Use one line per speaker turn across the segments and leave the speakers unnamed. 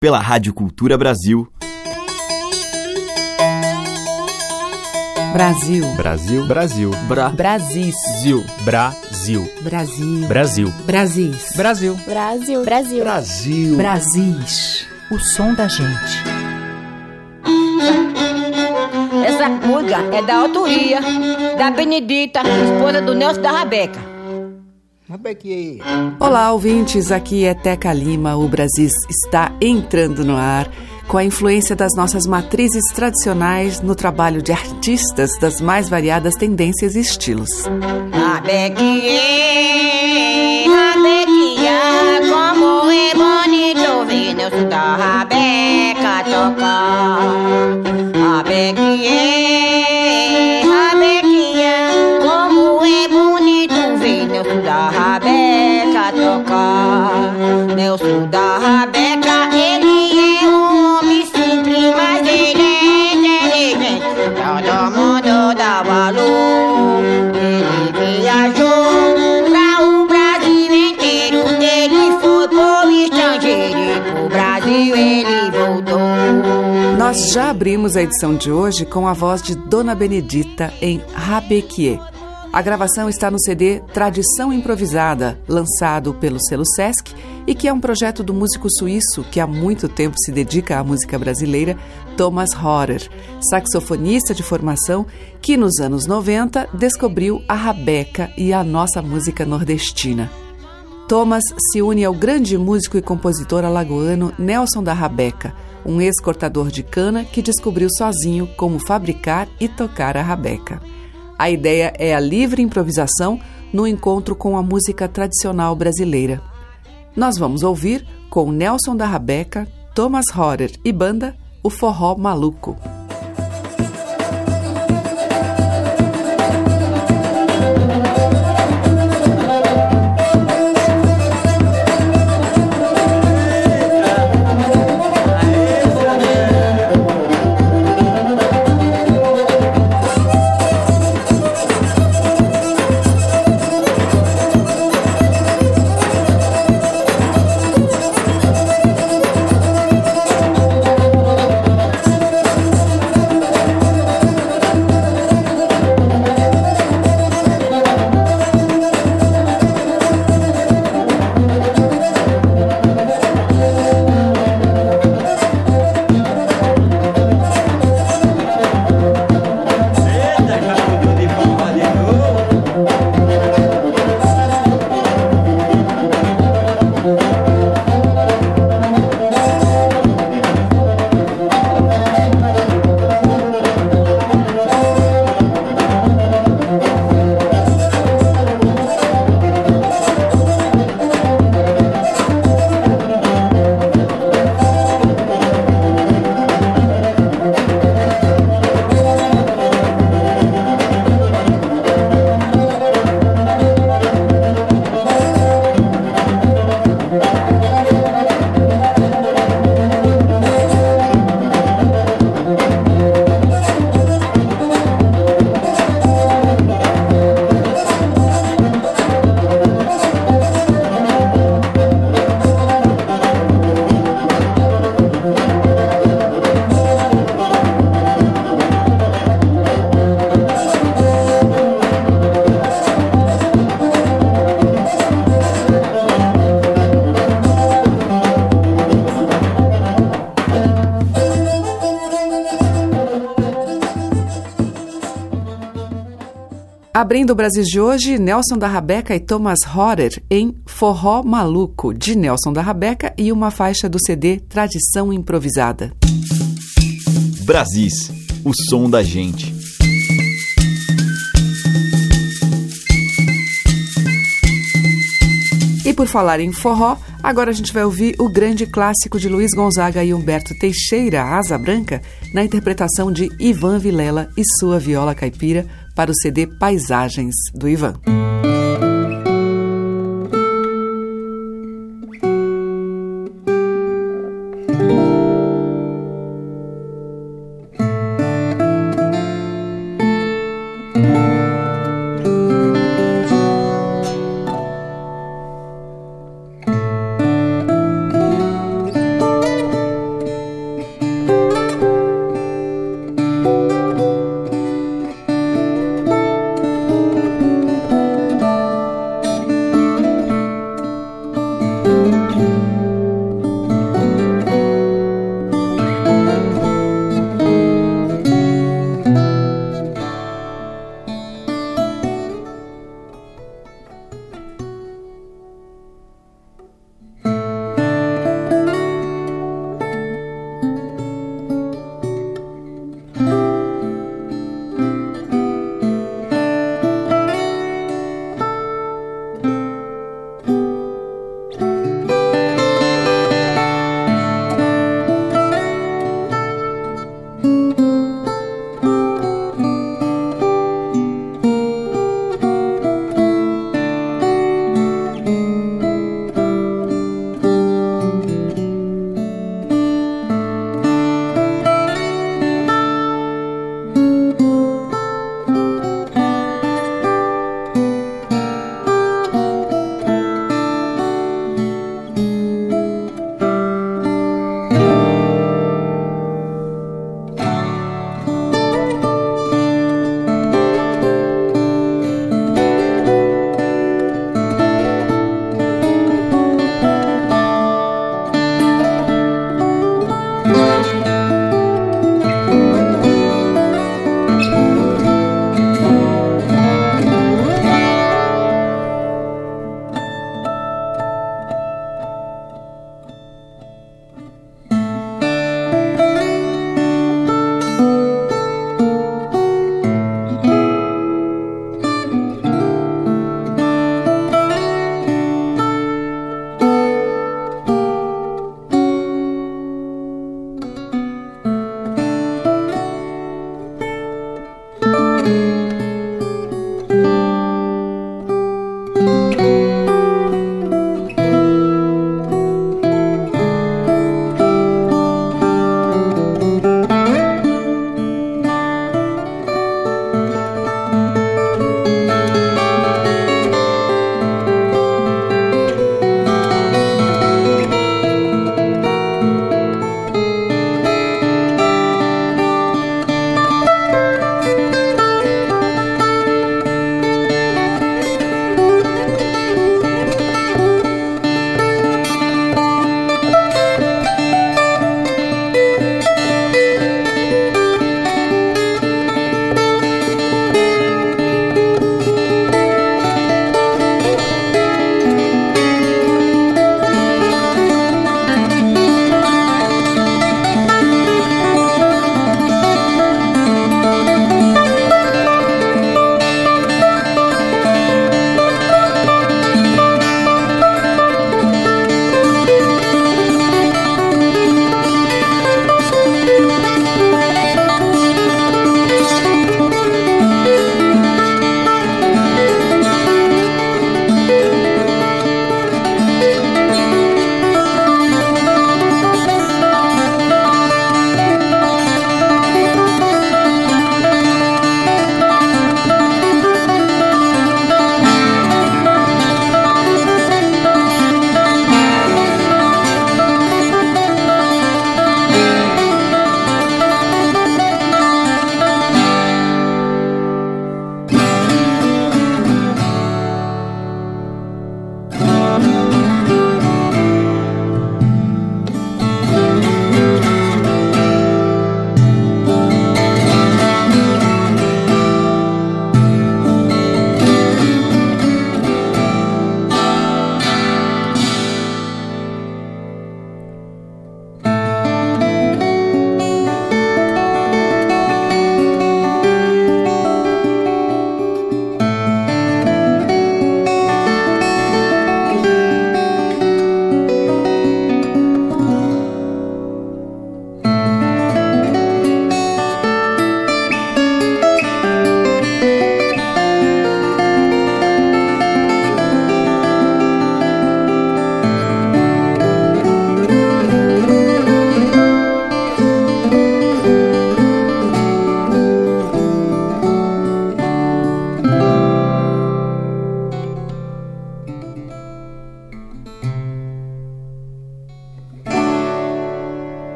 pela Rádio Cultura Brasil.
Brasil.
Brasil. Brasil.
Bra. Brasil.
Brasil.
Brasil.
Brasil.
Brasil.
Brasil.
Brasil. Brasil.
Brasil.
Brasis. O som da gente.
Essa música é da autoria da Benedita, esposa do Nelson da Rabeca.
Rabequinha.
Olá, ouvintes. Aqui é Teca Lima. O Brasil está entrando no ar com a influência das nossas matrizes tradicionais no trabalho de artistas das mais variadas tendências e estilos.
Como é bonito ver Nelson da Rabeca tocar. Rabequinha, da Rabeca tocar. Nelson da Rabeca, ele é um homem simples, mas ele é inteligente. Todo mundo dá valor. Ele viajou pra o Brasil inteiro. Ele foi pro estrangeiro pro Brasil ele voltou.
Nós já abrimos a edição de hoje com a voz de Dona Benedita em Rabequier. A gravação está no CD Tradição Improvisada, lançado pelo selo Sesc e que é um projeto do músico suíço que há muito tempo se dedica à música brasileira, Thomas Horer, saxofonista de formação que nos anos 90 descobriu a rabeca e a nossa música nordestina. Thomas se une ao grande músico e compositor alagoano Nelson da Rabeca, um ex-cortador de cana que descobriu sozinho como fabricar e tocar a rabeca. A ideia é a livre improvisação no encontro com a música tradicional brasileira. Nós vamos ouvir, com Nelson da Rabeca, Thomas Horer e banda, o Forró Maluco. Abrindo o Brasil de hoje, Nelson da Rabeca e Thomas Horer em Forró Maluco, de Nelson da Rabeca e uma faixa do CD Tradição Improvisada.
Brasis, o som da gente.
E por falar em forró, agora a gente vai ouvir o grande clássico de Luiz Gonzaga e Humberto Teixeira, Asa Branca, na interpretação de Ivan Vilela e sua viola caipira para o CD Paisagens do Ivan.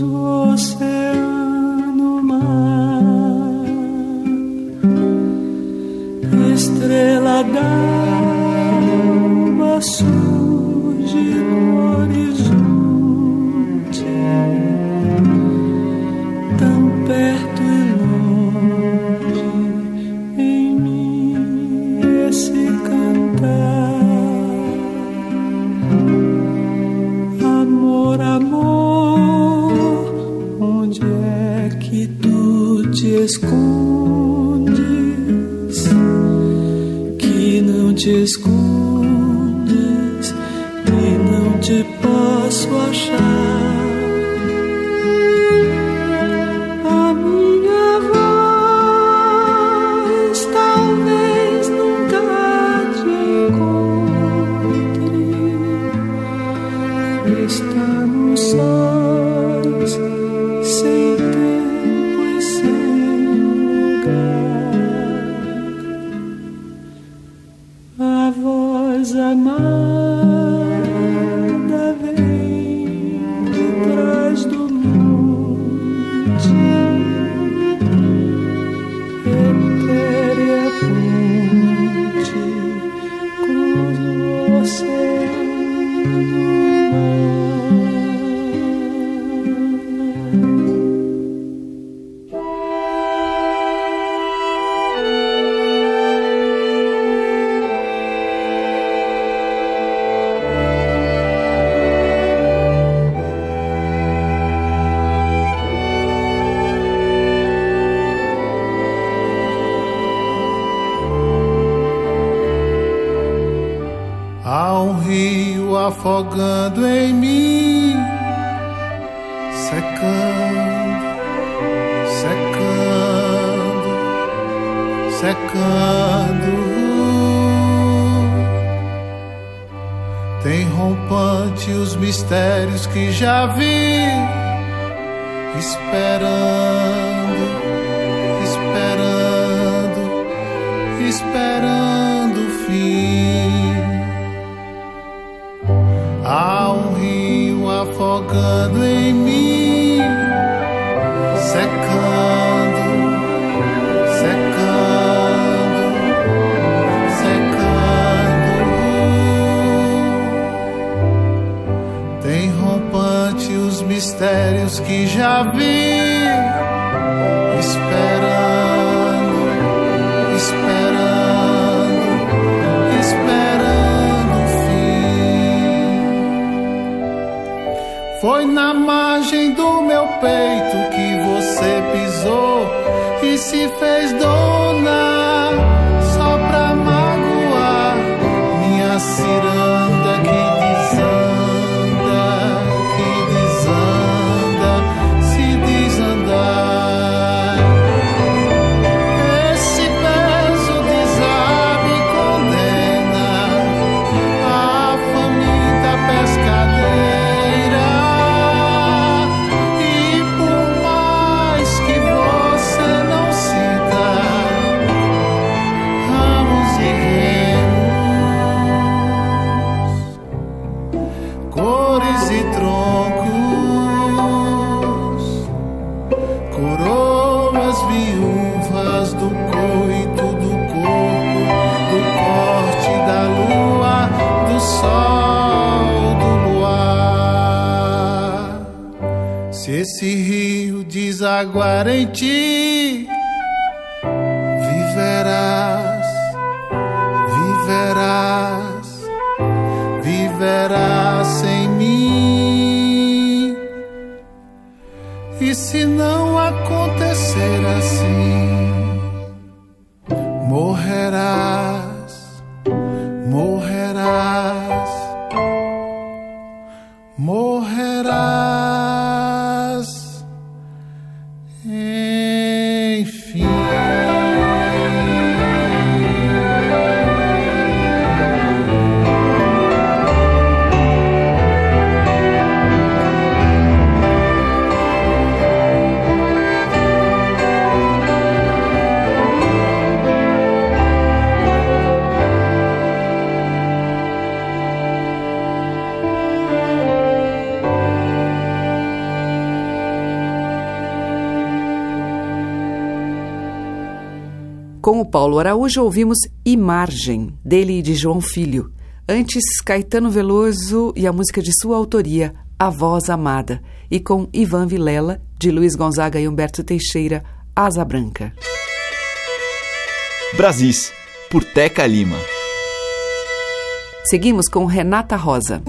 você.
Afogando em mim, secando, secando, secando. Tem rompante os mistérios que já vi, esperando, esperando, esperando afogando em mim, secando, secando, secando. Tem rompante os mistérios que já vi, esperando, Foi na margem do meu peito que você pisou e se fez dona só pra magoar minha ciranda
Paulo Araújo ouvimos Imargem, dele e de João Filho. Antes, Caetano Veloso e a música de sua autoria, A Voz Amada. E com Ivan Vilela, de Luiz Gonzaga e Humberto Teixeira, Asa Branca.
Brasis, por Teca Lima.
Seguimos com Renata Rosa.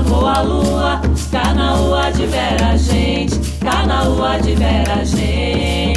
voa
a lua, Canaúa de vera gente, Canaúa de vera gente.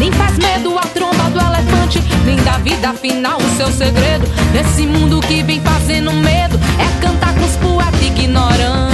Nem
faz medo
a tromba do elefante, nem da vida final o seu segredo. Nesse mundo que vem fazendo medo, é cantar com os poetas ignorantes.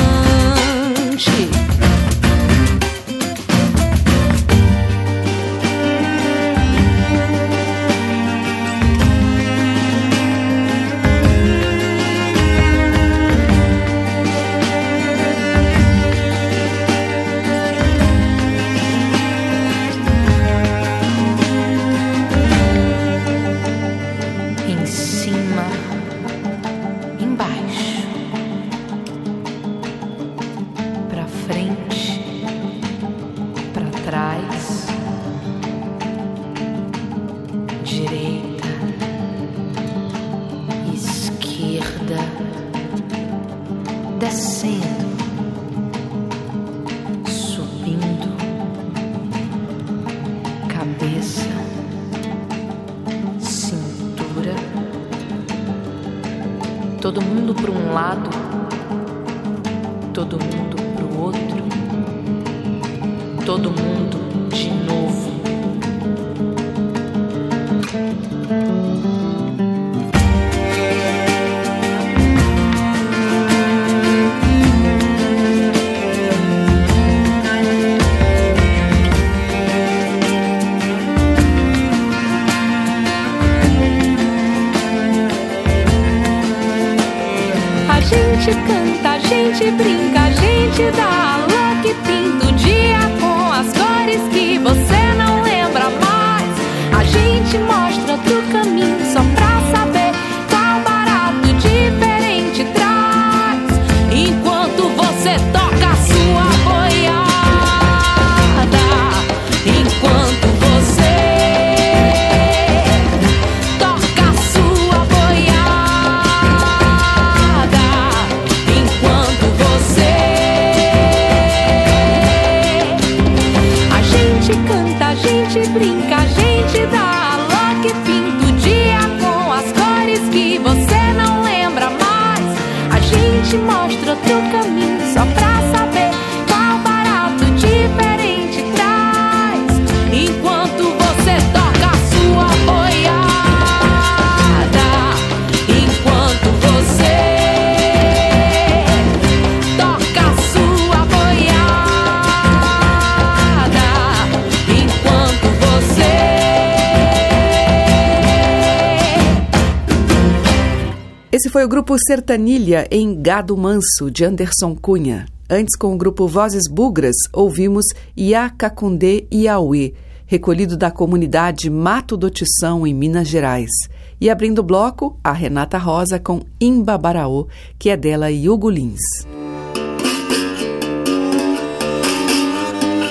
Gente canta, a gente brinca, a gente dá
foi o grupo Sertanilha em Gado Manso, de Anderson Cunha. Antes, com o grupo Vozes Bugras, ouvimos Iacacundê Iauê, recolhido da comunidade Mato do Tição, em Minas Gerais. E abrindo o bloco, a Renata Rosa com Imbabaraô, que é dela Hugo Lins.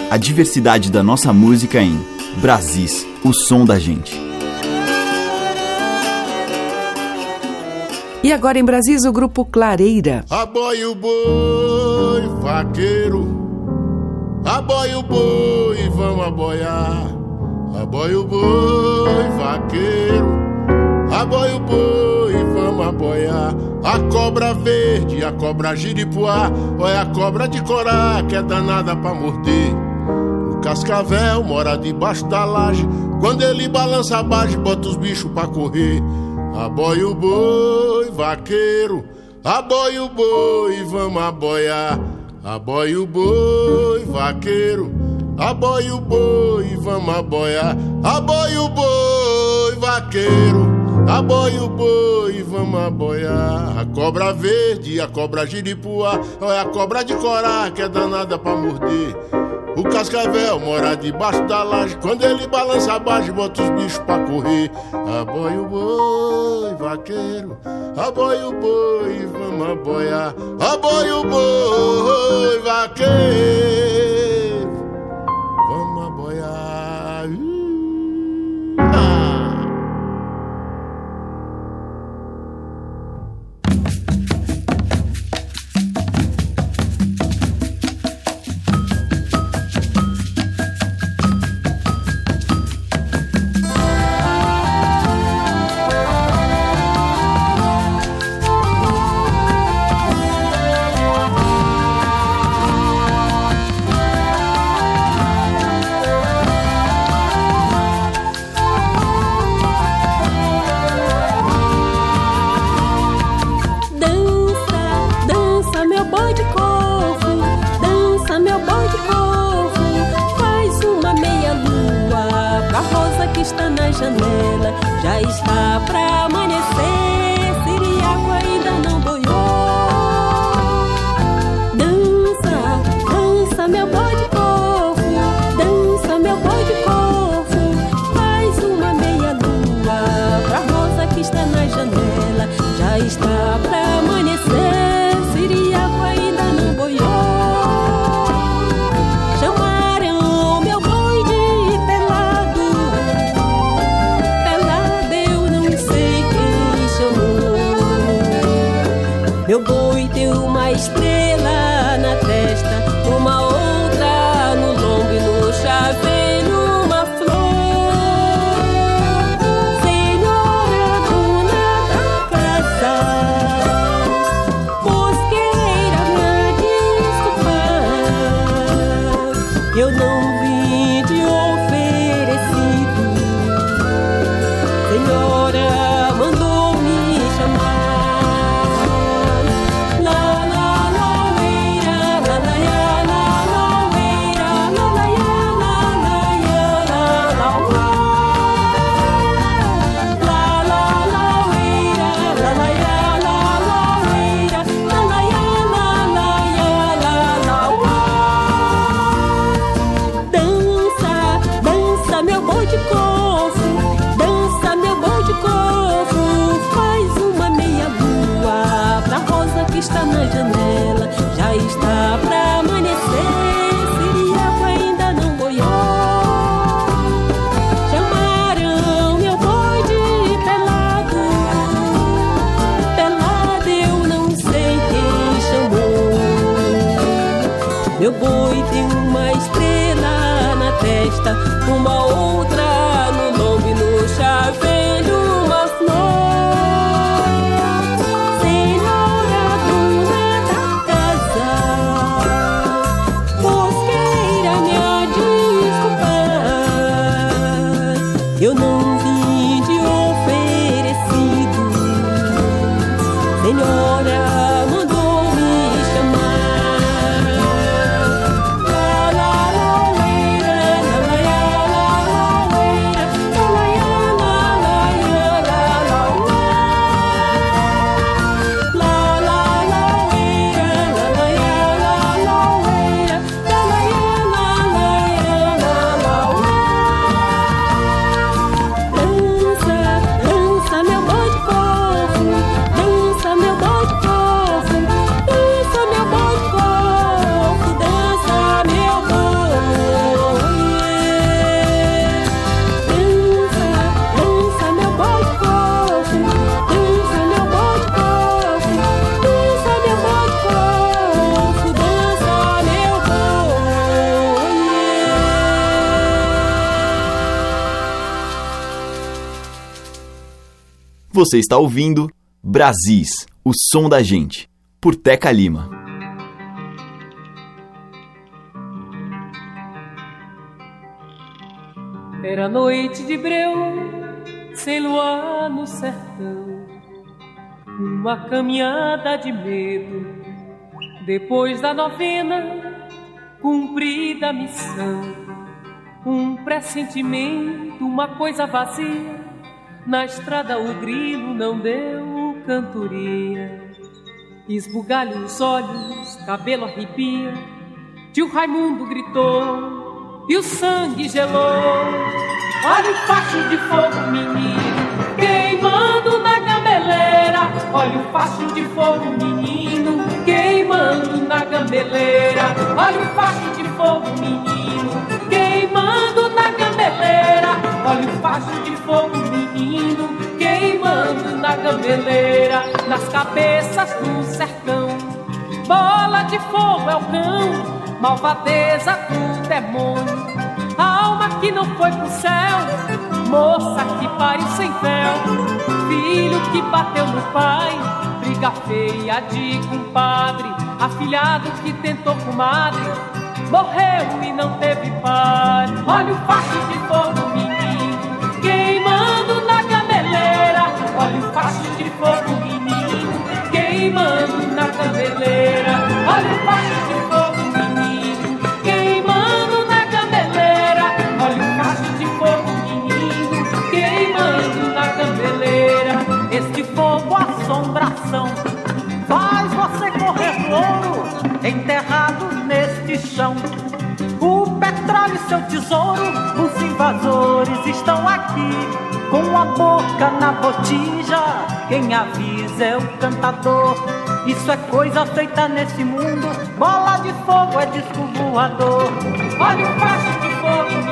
A diversidade da nossa música em Brasis, o som da gente.
E agora em Brasis, o grupo Clareira.
Aboia o boi, vaqueiro. Aboia o boi, vamos aboiar. Aboia o boi, vaqueiro. Aboia o boi, vamos aboiar. A cobra verde, a cobra giripuá. Olha a cobra de corá, que é danada pra morder. O cascavel mora debaixo da laje. Quando ele balança a base, bota os bichos pra correr. Aboia o boi, vaqueiro. Aboia o boi, vamos aboiar. Aboia o boi, vaqueiro. Aboia o boi, vamos aboiar. Aboia o boi, vaqueiro. Aboia o boi, vamos aboiar. A cobra verde, a cobra giripuá. Olha a cobra de corá, que é danada pra morder. O cascavel mora debaixo da laje. Quando ele balança a base, bota os bichos pra correr. Aboia o boi, vaqueiro. Aboia o boi, vamos aboiar. Aboia o boi, vaqueiro. Vamos aboiar. Uh, ah.
Está na janela, já está pra amanhecer. Siriaco ainda não boiou. Chamaram meu boi de pelado. Pelado eu não sei quem
chamou. Meu boi tem uma estrela na testa, uma
Você está ouvindo Brasis, o som da gente, por Teca Lima.
Era noite de breu, sem luar no sertão. Uma caminhada de medo, depois da novena, cumprida a missão. Um pressentimento, uma coisa vazia. Na estrada o grilo não deu cantoria. Esbugalha os olhos, cabelo arrepia. Tio Raimundo gritou e o sangue gelou. Olha o facho de fogo, menino, queimando na gambeleira. Olha o facho de fogo, menino, queimando na gambeleira. Olha o facho de fogo, menino, queimando na gambeleira. Olha o facho de fogo, menino, queimando na gambeleira. Nas cabeças do sertão, bola de fogo é o cão, malvadeza do demônio. Alma que não foi pro céu, moça que pariu sem véu, filho que bateu no pai, briga feia de compadre, afilhado que tentou comadre, morreu e não teve pai. Olha o facho de fogo, menino, queimando na gameleira. Olha o facho de fogo, menino, queimando na gameleira. Olha o facho de fogo, menino, queimando na gameleira. Olha o facho de fogo, menino, queimando na gameleira. Este fogo, assombração, seu tesouro, os invasores estão aqui, com a boca na botija. Quem avisa é o cantador. Isso é coisa feita nesse mundo. Bola de fogo é disco voador. Olha o facho de fogo,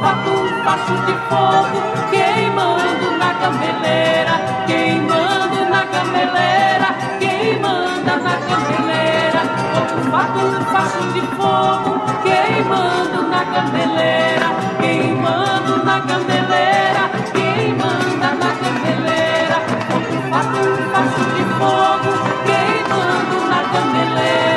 Fato, facho de fogo, queimando na cabeleira. Queimando na cabeleira, queimando na cabeleira. Fogo, fato, facho de fogo, queimando na cabeleira. Queimando na cabeleira, queimando na cabeleira. Fogo, fato, facho de fogo, queimando na cabeleira.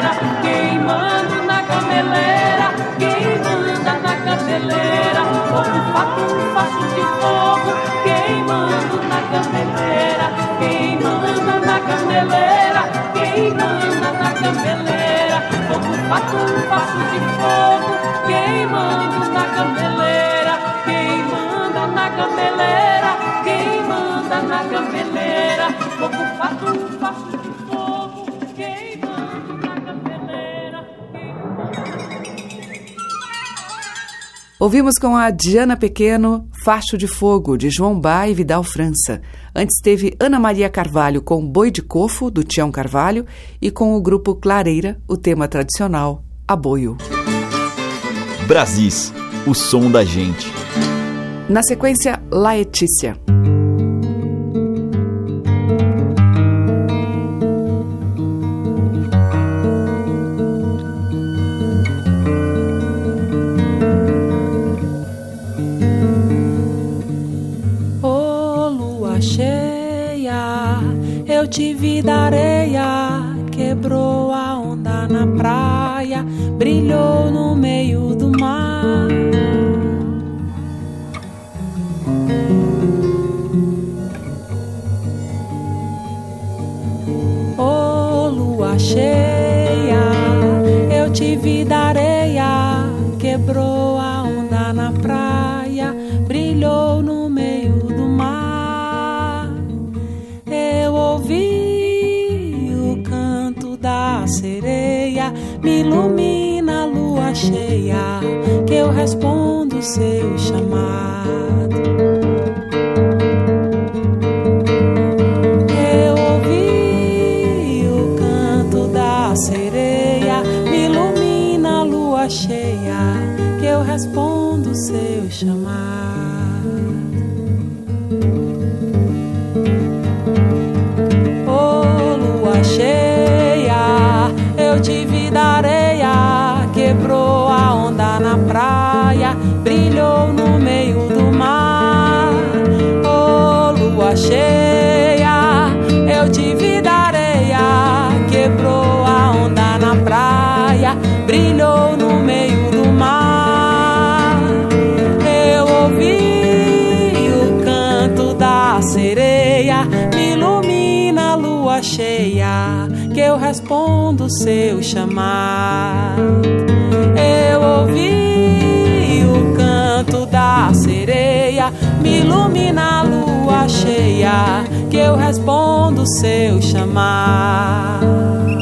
caneleira, como fato, faço de fogo, queimando na caneleira, queimando na caneleira, queimando na candeleira como fato, faço de fogo, queimando na caneleira, queimando na caneleira, queimando na candeleira como fato, faço de fogo, queimando
Ouvimos com a Diana Pequeno, Facho de Fogo, de João Bá e Vidal França. Antes teve Ana Maria Carvalho com Boi de Cofo, do Tião Carvalho, e com o grupo Clareira, o tema tradicional, Aboio.
Brasis, o som da gente.
Na sequência, Laetícia.
Brilhou no meio do mar. Eu ouvi o canto da sereia, me ilumina a lua cheia, que eu respondo seu chamado. Eu ouvi o canto da sereia, me ilumina a lua cheia, que eu respondo seu chamado.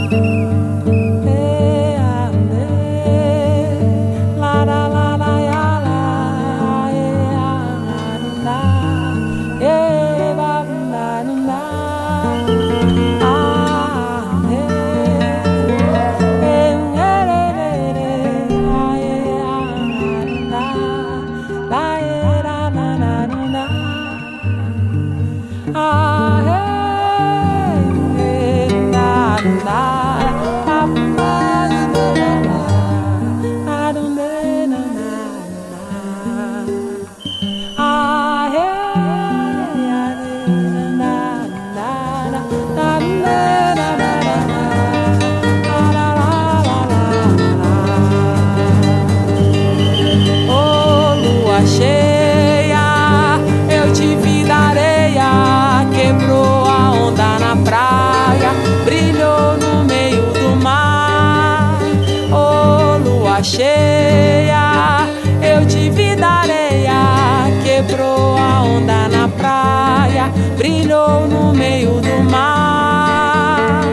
Te vi da areia, quebrou a onda na praia, brilhou no meio do mar.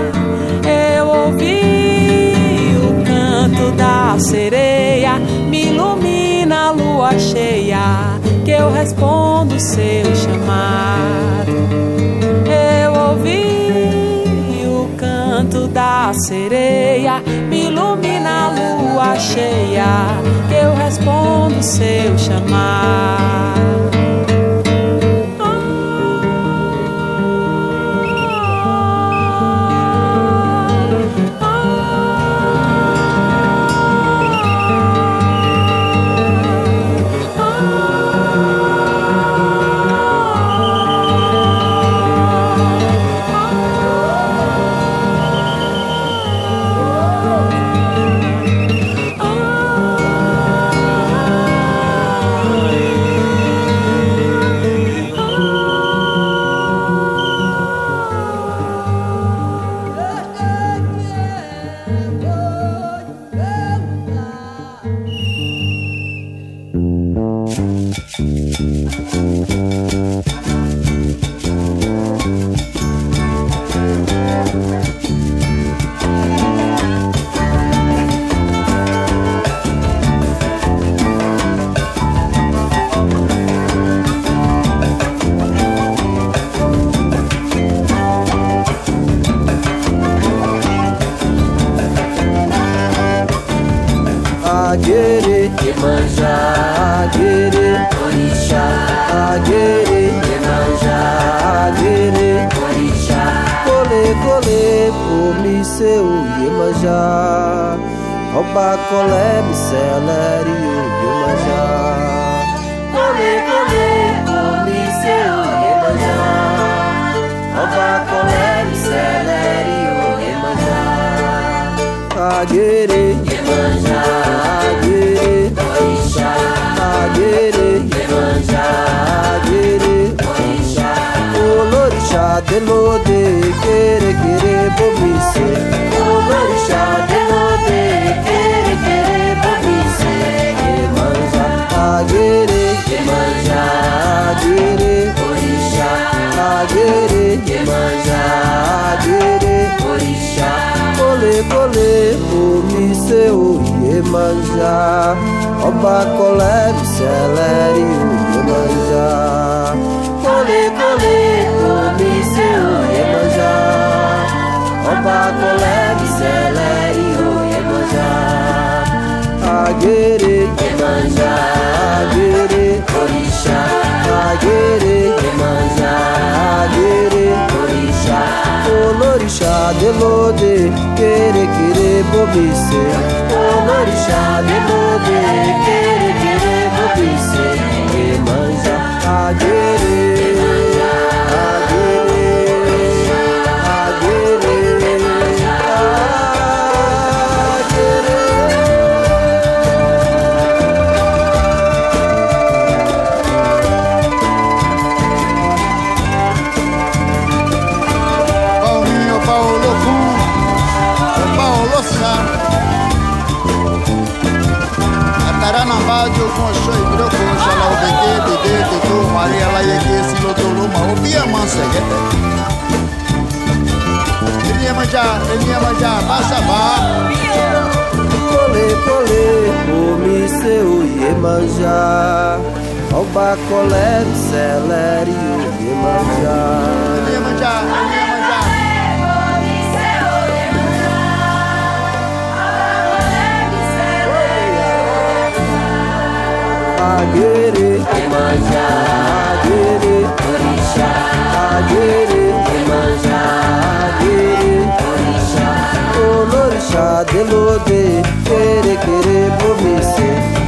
Eu ouvi o canto da sereia, me ilumina a lua cheia, que eu respondo seu chamado. Eu ouvi canto da sereia, me ilumina a lua cheia, que eu respondo seu chamado.
Iemanjá, Agere, Orixá, Agere, Iemanjá, Agere, Orixá. Colê, colê, por me seu Iemanjá. Oba, colé, me celere, Iemanjá. Colê, colê, por me seu Iemanjá. Oba, colé, me celere, Iemanjá. Agere, Iemanjá, Agere, Iemanjá, Agere, Orixá, Olorixá, Delode, Quere, Quere, Bobice, Olorixá, Delode, Quere, Quere, Bobice, Iemanjá, Agere, Iemanjá, Agere, Orixá, Agere, Iemanjá, Agere, Orixá, Cole, cole, omi seu Iemanjá Oba colé, celere o Iemanjá Cole, cole, omi seu Iemanjá Oba colé, celere o Iemanjá Agere, Iemanjá, agere, orixá Agere, Iemanjá, agere, orixá Olorixá, delode, quere, quere, bobice Olorixá, delode, quere, quere, bobice Iemanjá Oba colé, celere o Iemanjá
manjar, manjar.
Agere, Iemanjá, agere, orixá. Agere, Iemanjá, agere, orixá. Olorixá, delode, quere, quere, bobice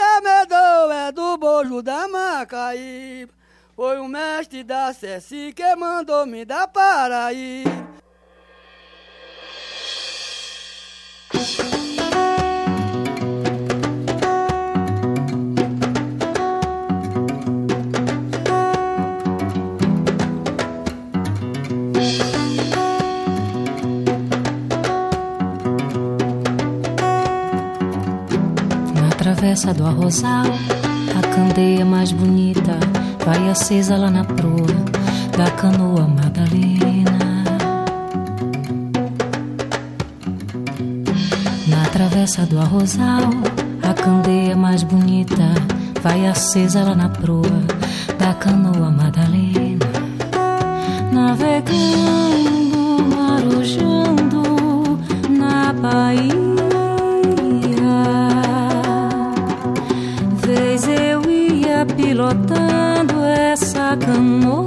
beijemedou é do bojo da Macaíba. Foi o mestre da Ceci que mandou me dar Paraíba.
Travessa do arrozal, a candeia mais bonita vai acesa lá na proa da canoa Madalena. Na travessa do arrozal, a candeia mais bonita vai acesa lá na proa da canoa Madalena. Navegando, marujando na Bahia. Essa canoa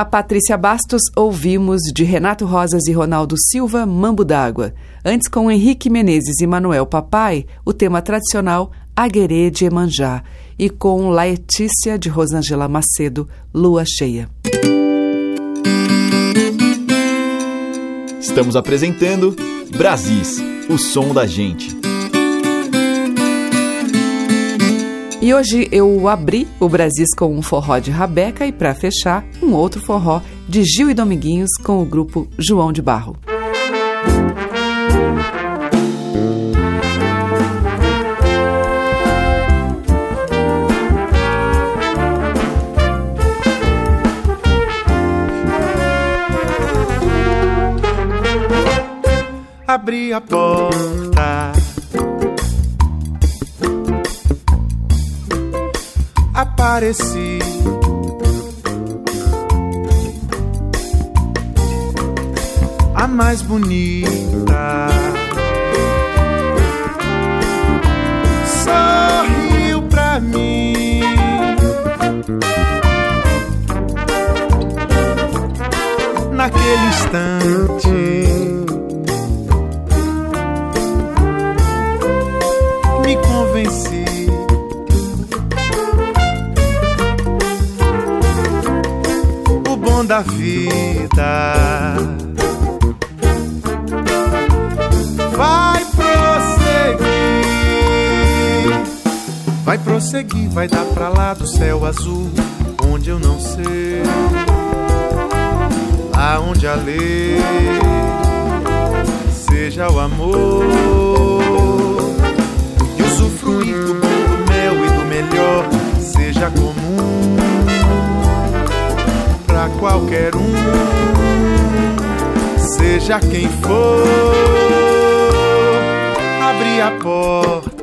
a
Patrícia Bastos, ouvimos de Renato Rosas e Ronaldo Silva, Mambo d'Água. Antes, com Henrique Menezes e Manuel Papai, o tema tradicional Aguerê de Emanjá. E com Laetícia de Rosângela Macedo, Lua Cheia.
Estamos apresentando Brasis, o som da gente.
E hoje eu abri o Brasis com um forró de Rabeca e, para fechar, um outro forró de Gil e Dominguinhos com o grupo João de Barro.
Abri a porta apareci. A mais bonita sorriu pra mim. Naquele instante. Me convenci da vida. Vai prosseguir, vai prosseguir, vai dar pra lá do céu azul, onde eu não sei, lá onde a lei seja o amor. E usufruir do mel e do melhor seja comum qualquer um, seja quem for, abrir a porta.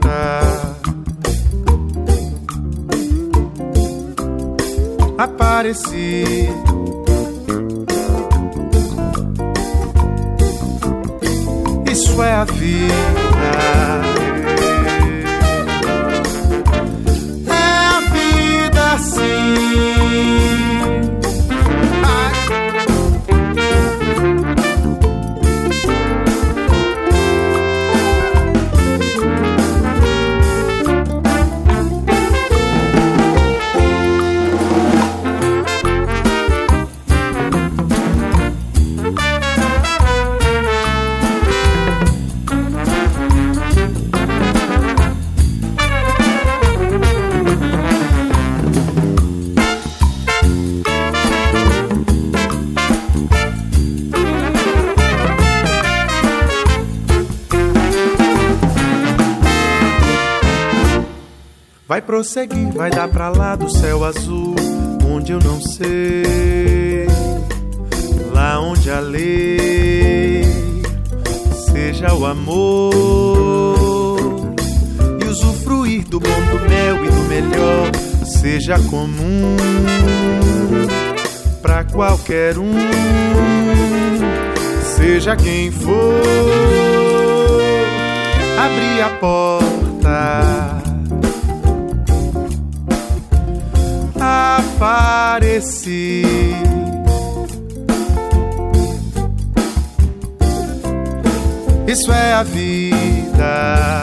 Apareci. Isso é a vida. Prosseguir, vai dar pra lá do céu azul, onde eu não sei. Lá onde a lei seja o amor e usufruir do bom do mel e do melhor seja comum pra qualquer um, seja quem for. Abrir a porta apareci. Isso é a vida.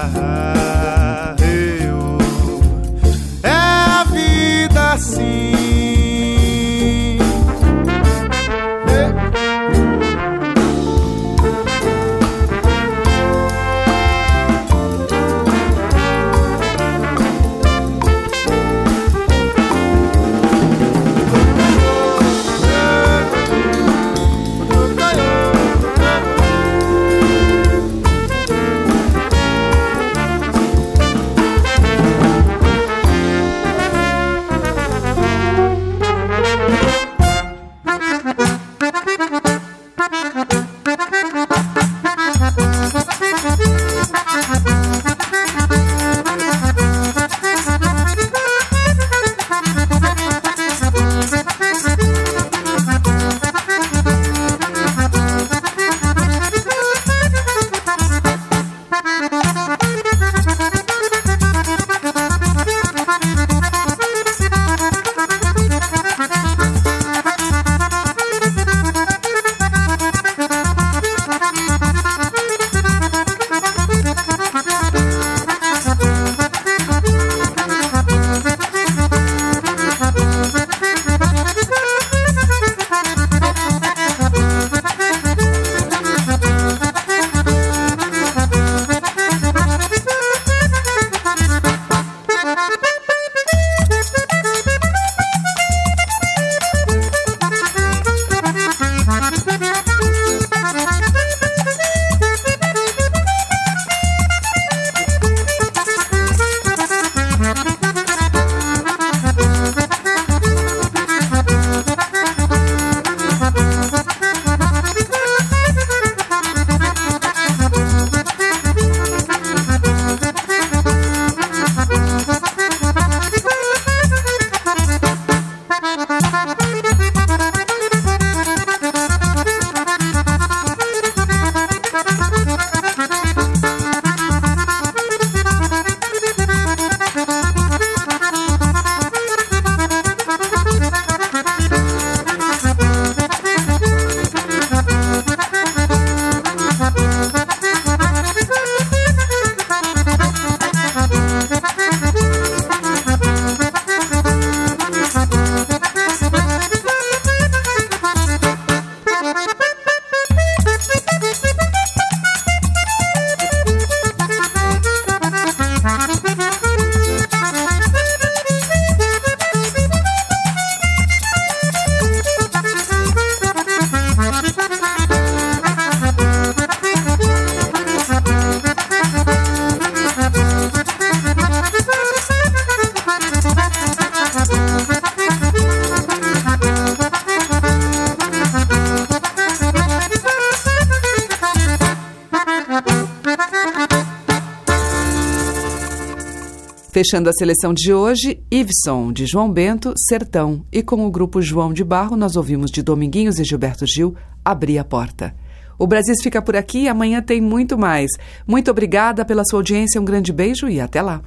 Fechando a seleção de hoje, Iveson, de João Bento, Sertão. E com o grupo João de Barro, nós ouvimos de Dominguinhos e Gilberto Gil, Abrir a Porta. O Brasil fica por aqui amanhã tem muito mais. Muito obrigada pela sua audiência, um grande beijo e até lá.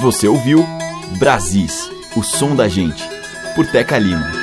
Você ouviu Brasis, o som da gente, por Teca Lima.